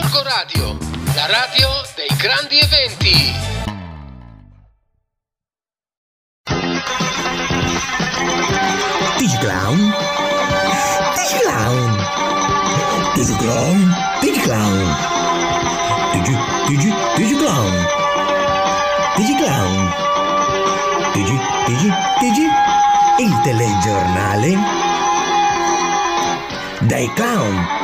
Gorgo Radio, la radio dei grandi eventi. Digiclown? Digiclown? Digiclown? Digiclown? Digi, digi, Digiclown? Digiclown? Digi, digi, digi? Il telegiornale? Dai clown!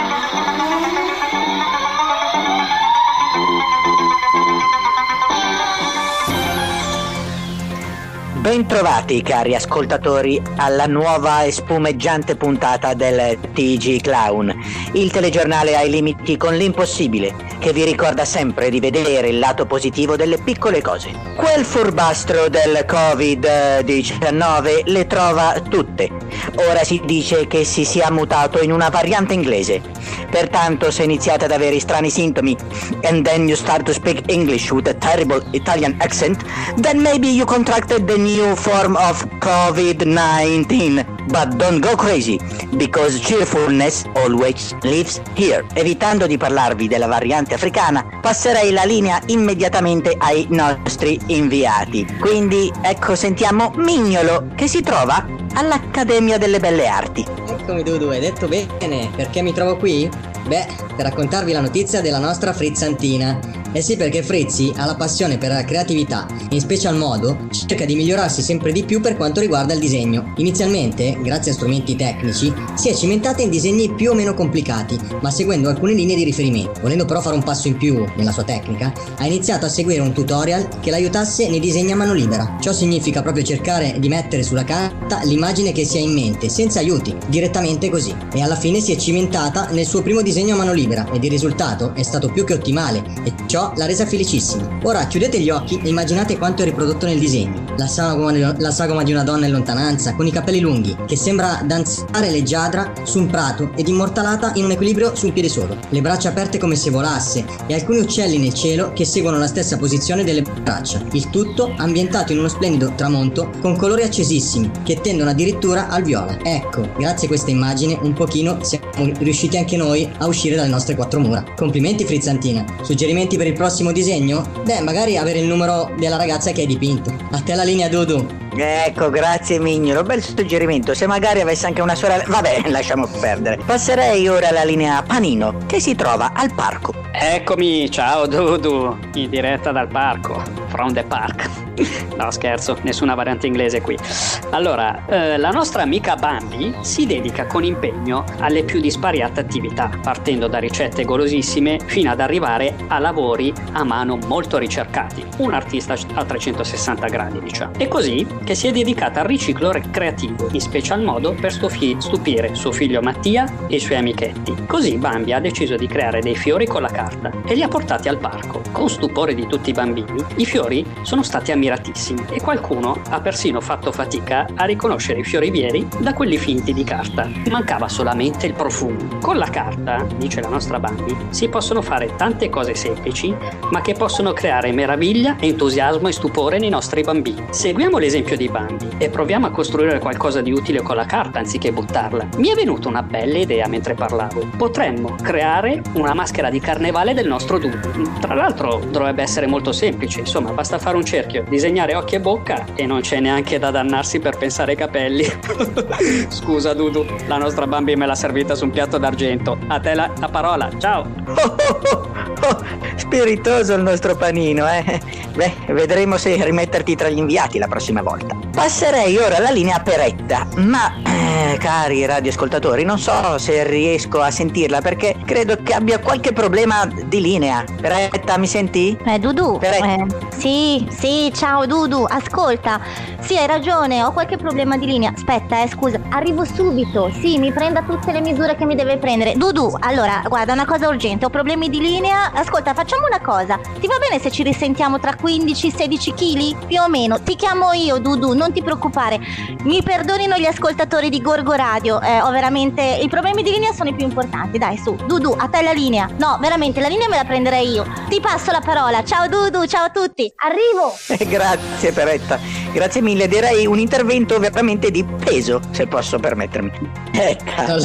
Bentrovati cari ascoltatori alla nuova e spumeggiante puntata del TG Clown, il telegiornale ai limiti con l'impossibile, che vi ricorda sempre di vedere il lato positivo delle piccole cose. Quel furbastro del Covid-19 le trova tutte. Ora si dice che si sia mutato in una variante inglese. Pertanto se iniziate ad avere strani sintomi and then you start to speak English with a terrible Italian accent, then maybe you contracted the new form of COVID-19. But don't go crazy, because cheerfulness always lives here. Evitando di parlarvi della variante africana, passerei la linea immediatamente ai nostri inviati. Quindi ecco sentiamo Mignolo che si trova all'Accademia delle Belle Arti. Eccomi Dudu, hai detto bene, perché mi trovo qui? Beh, per raccontarvi la notizia della nostra frizzantina. Eh sì, perché Frizzi ha la passione per la creatività e in special modo cerca di migliorarsi sempre di più per quanto riguarda il disegno. Inizialmente, grazie a strumenti tecnici, si è cimentata in disegni più o meno complicati, ma seguendo alcune linee di riferimento. Volendo però fare un passo in più nella sua tecnica, ha iniziato a seguire un tutorial che l'aiutasse nei disegni a mano libera. Ciò significa proprio cercare di mettere sulla carta l'immagine che si ha in mente, senza aiuti, direttamente così. E alla fine si è cimentata nel suo primo disegno a mano libera ed il risultato è stato più che ottimale e ciò l'ha resa felicissima. Ora chiudete gli occhi e immaginate quanto è riprodotto nel disegno. La sagoma, la sagoma di una donna in lontananza, con i capelli lunghi, che sembra danzare leggiadra su un prato ed immortalata in un equilibrio su un piede solo. Le braccia aperte come se volasse e alcuni uccelli nel cielo che seguono la stessa posizione delle braccia. Il tutto ambientato in uno splendido tramonto con colori accesissimi che tendono addirittura al viola. Ecco, grazie a questa immagine un pochino siamo riusciti anche noi a uscire dalle nostre quattro mura. Complimenti Frizzantina. Suggerimenti per il prossimo disegno? Beh, magari avere il numero della ragazza che hai dipinto. A te la linea Dudu. Ecco, grazie Mignolo, bel suggerimento. Se magari avesse anche una sorella. Vabbè, lasciamo perdere. Passerei ora alla linea Panino, che si trova al parco. Eccomi, ciao Dudu, in diretta dal parco, from the park. No scherzo, nessuna variante inglese qui. Allora, eh, la nostra amica Bambi si dedica con impegno alle più dispariate attività, partendo da ricette golosissime fino ad arrivare a lavori a mano molto ricercati. Un artista a 360 gradi, diciamo. È così che si è dedicata al riciclo creativo, in special modo per stupire suo figlio Mattia e i suoi amichetti. Così Bambi ha deciso di creare dei fiori con la carta e li ha portati al parco. Con stupore di tutti i bambini, i fiori sono stati ammiratissimi e qualcuno ha persino fatto fatica a riconoscere i fiori veri da quelli finti di carta. Mancava solamente il profumo. Con la carta, dice la nostra Bambi, si possono fare tante cose semplici, ma che possono creare meraviglia, entusiasmo e stupore nei nostri bambini. Seguiamo l'esempio di Bambi e proviamo a costruire qualcosa di utile con la carta anziché buttarla. Mi è venuta una bella idea mentre parlavo. Potremmo creare una maschera di carnevale del nostro Dudu. Tra l'altro dovrebbe essere molto semplice, insomma, basta fare un cerchio, disegnare occhi e bocca e non c'è neanche da dannarsi per pensare ai capelli. Scusa Dudu, la nostra Bambi me l'ha servita su un piatto d'argento. A te la, la parola, ciao! Spiritoso il nostro panino, eh? Beh, vedremo se rimetterti tra gli inviati la prossima volta. Passerei ora alla linea Peretta, ma eh, cari radioascoltatori, non so se riesco a sentirla perché credo che abbia qualche problema di linea. Peretta, mi senti? Eh, Dudu. Eh, sì, sì, ciao Dudu, ascolta. Sì, hai ragione, ho qualche problema di linea. Aspetta, eh, scusa, arrivo subito. Sì, mi prenda tutte le misure che mi deve prendere. Dudu, allora, guarda, una cosa urgente, ho problemi di linea. Ascolta, facciamo una cosa. Ti va bene se ci risentiamo tra 15-16 kg? Più o meno. Ti chiamo io, Dudu, non ti preoccupare. Mi perdonino gli ascoltatori di Gorgo Radio. Eh, ho veramente. I problemi di linea sono i più importanti. Dai, su. Dudu, a te la linea. No, veramente, la linea me la prenderei io. Ti passo la parola. Ciao Dudu, ciao a tutti. Arrivo. Grazie Peretta, grazie mille, direi un intervento veramente di peso, se posso permettermi. Ecco.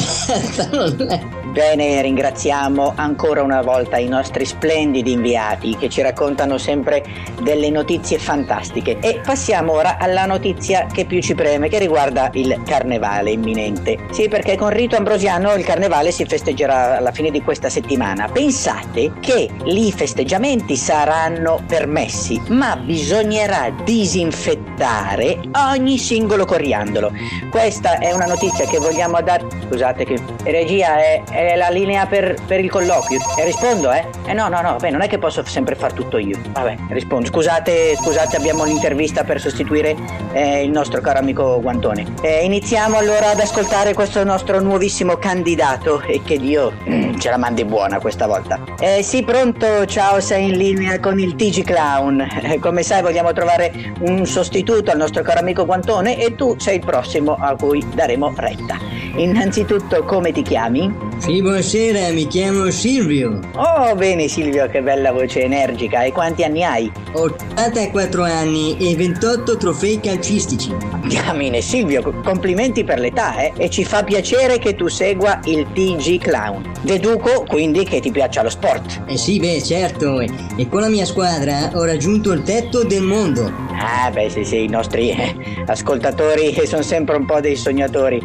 Bene, ringraziamo ancora una volta i nostri splendidi inviati che ci raccontano sempre delle notizie fantastiche. E passiamo ora alla notizia che più ci preme, che riguarda il carnevale imminente. Sì, perché con rito ambrosiano il carnevale si festeggerà alla fine di questa settimana. Pensate che i festeggiamenti saranno permessi, ma bisognerà disinfettare ogni singolo coriandolo. Questa è una notizia che vogliamo dare. Scusate, che regia è, è la linea per, per il colloquio. E rispondo, eh? Eh no, no, no, vabbè, non è che posso sempre far tutto io. Vabbè, rispondo. Scusate, scusate, abbiamo l'intervista per sostituire eh, il nostro caro amico Guantone. Eh, iniziamo allora ad ascoltare questo nostro nuovissimo candidato e che Dio mm, ce la mandi buona questa volta. Eh sì, pronto, ciao, sei in linea con il TG Clown. Eh, come sai vogliamo trovare un sostituto al nostro caro amico Guantone e tu sei il prossimo a cui daremo retta. Innanzitutto, come ti chiami? Sì, buonasera, mi chiamo Silvio. Oh, bene Silvio, che bella voce energica. E quanti anni hai? Ho 84 anni e 28 trofei calcistici. Diamine Silvio, co- complimenti per l'età, eh? E ci fa piacere che tu segua il TG Clown. Deduco quindi che ti piaccia lo sport. Eh sì, beh, certo, e e con la mia squadra ho raggiunto il tetto del mondo. Ah, beh, sì, sì, i nostri eh, ascoltatori sono sempre un po' dei sognatori.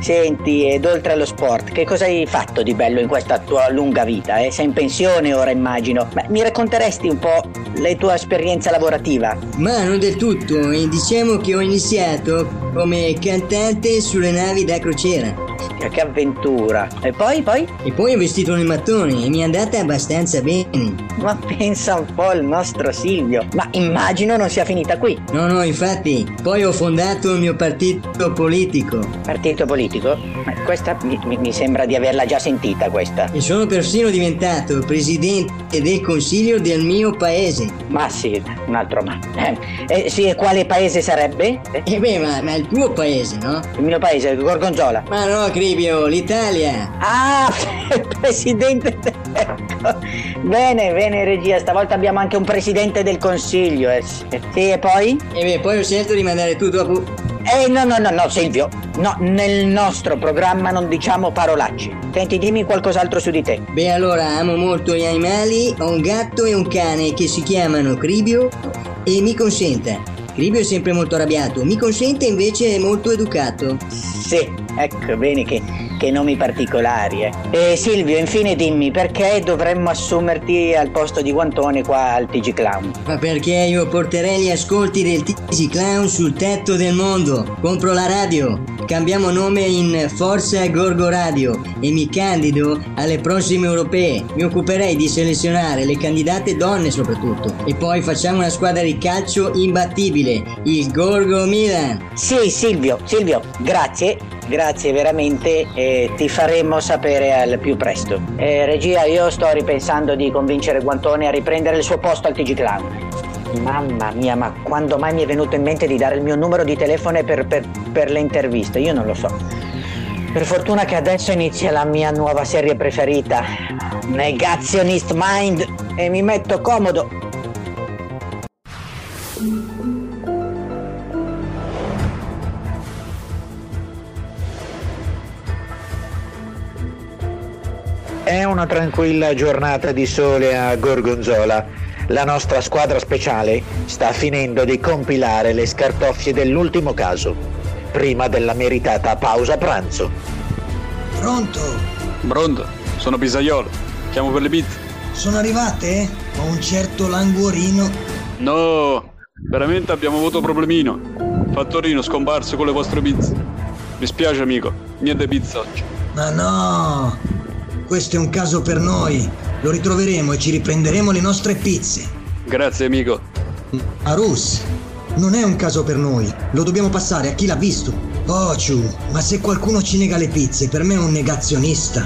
Senti, ed oltre allo sport, che cosa hai fatto di bello in questa tua lunga vita? Eh? Sei in pensione ora, immagino. Ma mi racconteresti un po' la tua esperienza lavorativa? Ma non del tutto, diciamo che ho iniziato come cantante sulle navi da crociera. Che avventura! E poi, poi? E poi ho vestito nel mattone e mi è andata abbastanza bene. Ma pensa un po' il nostro Silvio. Ma immagino non sia finita qui. No, no, infatti, poi ho fondato il mio partito politico Partito politico? Ma questa mi, mi- sembra di averla già sentita questa. e sono persino diventato presidente del consiglio del mio paese. Ma sì, un altro ma. Eh, sì, e quale paese sarebbe? Eh, beh, ma, ma il tuo paese, no? Il mio paese, Gorgonzola. Ma no, Cribio, l'Italia. Ah, presidente. de- Ecco. Bene, bene, regia. Stavolta abbiamo anche un presidente del consiglio. Eh. sì. E poi? E beh, poi ho scelto di mandare tu dopo. Eh, no, no, no, no, Silvio. No, nel nostro programma non diciamo parolacce. Senti, dimmi qualcos'altro su di te. Beh, allora, amo molto gli animali, ho un gatto e un cane che si chiamano Cribio e mi consenta. Cribio è sempre molto arrabbiato, mi consente invece è molto educato. Sì, ecco, bene che, che nomi particolari, eh. E Silvio, infine dimmi, perché dovremmo assumerti al posto di Guantone qua al TG Clown? Ma perché io porterei gli ascolti del TG Clown sul tetto del mondo? Compro la radio, cambiamo nome in Forza Gorgo Radio e mi candido alle prossime europee. Mi occuperei di selezionare le candidate donne soprattutto. E poi facciamo una squadra di calcio imbattibile, il Gorgo Milan. Sì, Silvio, Silvio, grazie. Grazie veramente e ti faremo sapere al più presto. Eh, regia, io sto ripensando di convincere Guantone a riprendere il suo posto al TG Clown. Mamma mia, ma quando mai mi è venuto in mente di dare il mio numero di telefono per, per- per le interviste? Io non lo so. Per fortuna che adesso inizia la mia nuova serie preferita, Negationist Mind, e mi metto comodo. Una tranquilla giornata di sole a Gorgonzola. La nostra squadra speciale sta finendo di compilare le scartoffie dell'ultimo caso, prima della meritata pausa pranzo. Pronto? Pronto? Sono Pisaiolo. Chiamo per le pizze. Sono arrivate? Ho un certo languorino. No, veramente abbiamo avuto problemino. Fattorino scomparso con le vostre pizze. Mi spiace amico, niente pizza oggi. Ma no! Questo è un caso per noi. Lo ritroveremo e ci riprenderemo le nostre pizze. Grazie amico. Arus, non è un caso per noi. Lo dobbiamo passare a chi l'ha visto. Oh, Ciu, ma se qualcuno ci nega le pizze, per me è un negazionista.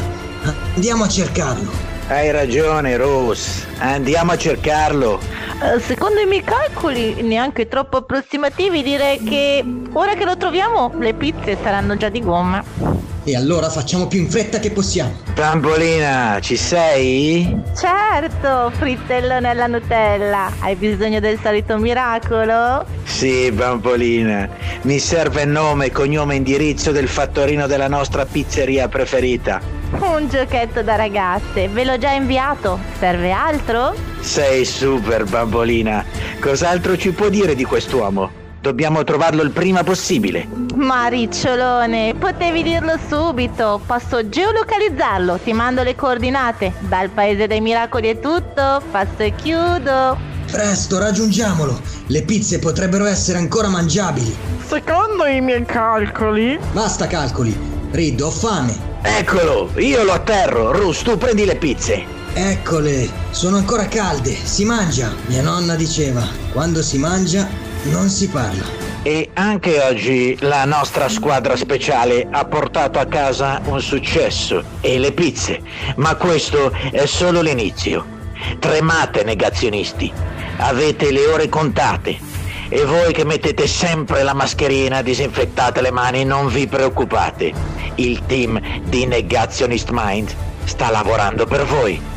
Andiamo a cercarlo. Hai ragione, Rose. Andiamo a cercarlo. Eh, Secondo i miei calcoli, neanche troppo approssimativi, direi che ora che lo troviamo le pizze saranno già di gomma. E allora facciamo più in fretta che possiamo. Bambolina, ci sei? Certo, frittellone alla Nutella. Hai bisogno del solito miracolo? Sì, bambolina. Mi serve nome, cognome e indirizzo del fattorino della nostra pizzeria preferita. Un giochetto da ragazze, ve l'ho già inviato. Serve altro? Sei super, bambolina. Cos'altro ci può dire di quest'uomo? Dobbiamo trovarlo il prima possibile. Ma ricciolone, potevi dirlo subito. Posso geolocalizzarlo, ti mando le coordinate. Dal paese dei miracoli è tutto, passo e chiudo. Presto, raggiungiamolo. Le pizze potrebbero essere ancora mangiabili. Secondo i miei calcoli. Basta calcoli. Reed, ho fame. Eccolo, io lo atterro. Rus, tu prendi le pizze. Eccole, sono ancora calde. Si mangia. Mia nonna diceva, quando si mangia non si parla. E anche oggi la nostra squadra speciale ha portato a casa un successo e le pizze, ma questo è solo l'inizio. Tremate negazionisti, avete le ore contate e voi che mettete sempre la mascherina, disinfettate le mani, non vi preoccupate. Il team di Negationist Mind sta lavorando per voi.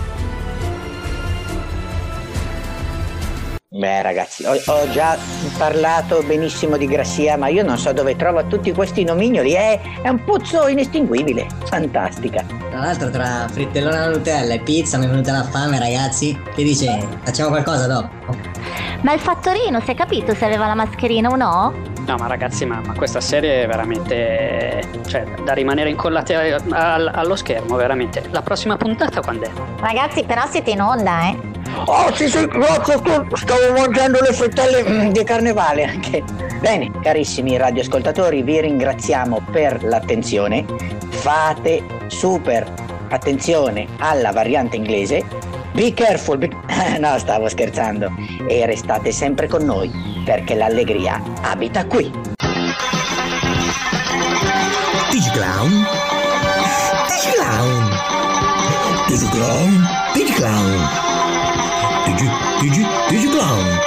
Beh ragazzi, ho, ho, già parlato benissimo di Grassia, ma io non so dove trova tutti questi nomignoli, è, è un pozzo inestinguibile, fantastica. Tra l'altro tra frittellone alla Nutella e pizza mi è venuta la fame ragazzi, che dice facciamo qualcosa dopo? Ma il fattorino, si è capito se aveva la mascherina o no? No, ma ragazzi, ma, ma, questa serie è veramente. cioè, da rimanere incollati a, a, allo schermo, veramente. La prossima puntata quando è? Ragazzi, però siete in onda, eh? Oh, sì, sì, grazie, stavo mangiando le frittelle mm, di carnevale anche. Bene, carissimi radioascoltatori, vi ringraziamo per l'attenzione. Fate super attenzione alla variante inglese. Be careful, be... no, stavo scherzando. E restate sempre con noi perché l'allegria abita qui. Digiclown? Digiclown? Digiclown? Digiclown? Digi, digi, Digiclown?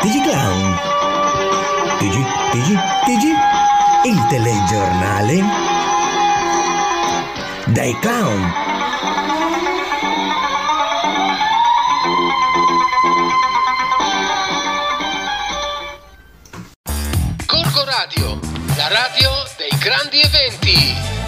Digiclown? Digi, digi, digi? Il telegiornale? Dai clown! Radio, la radio dei grandi eventi.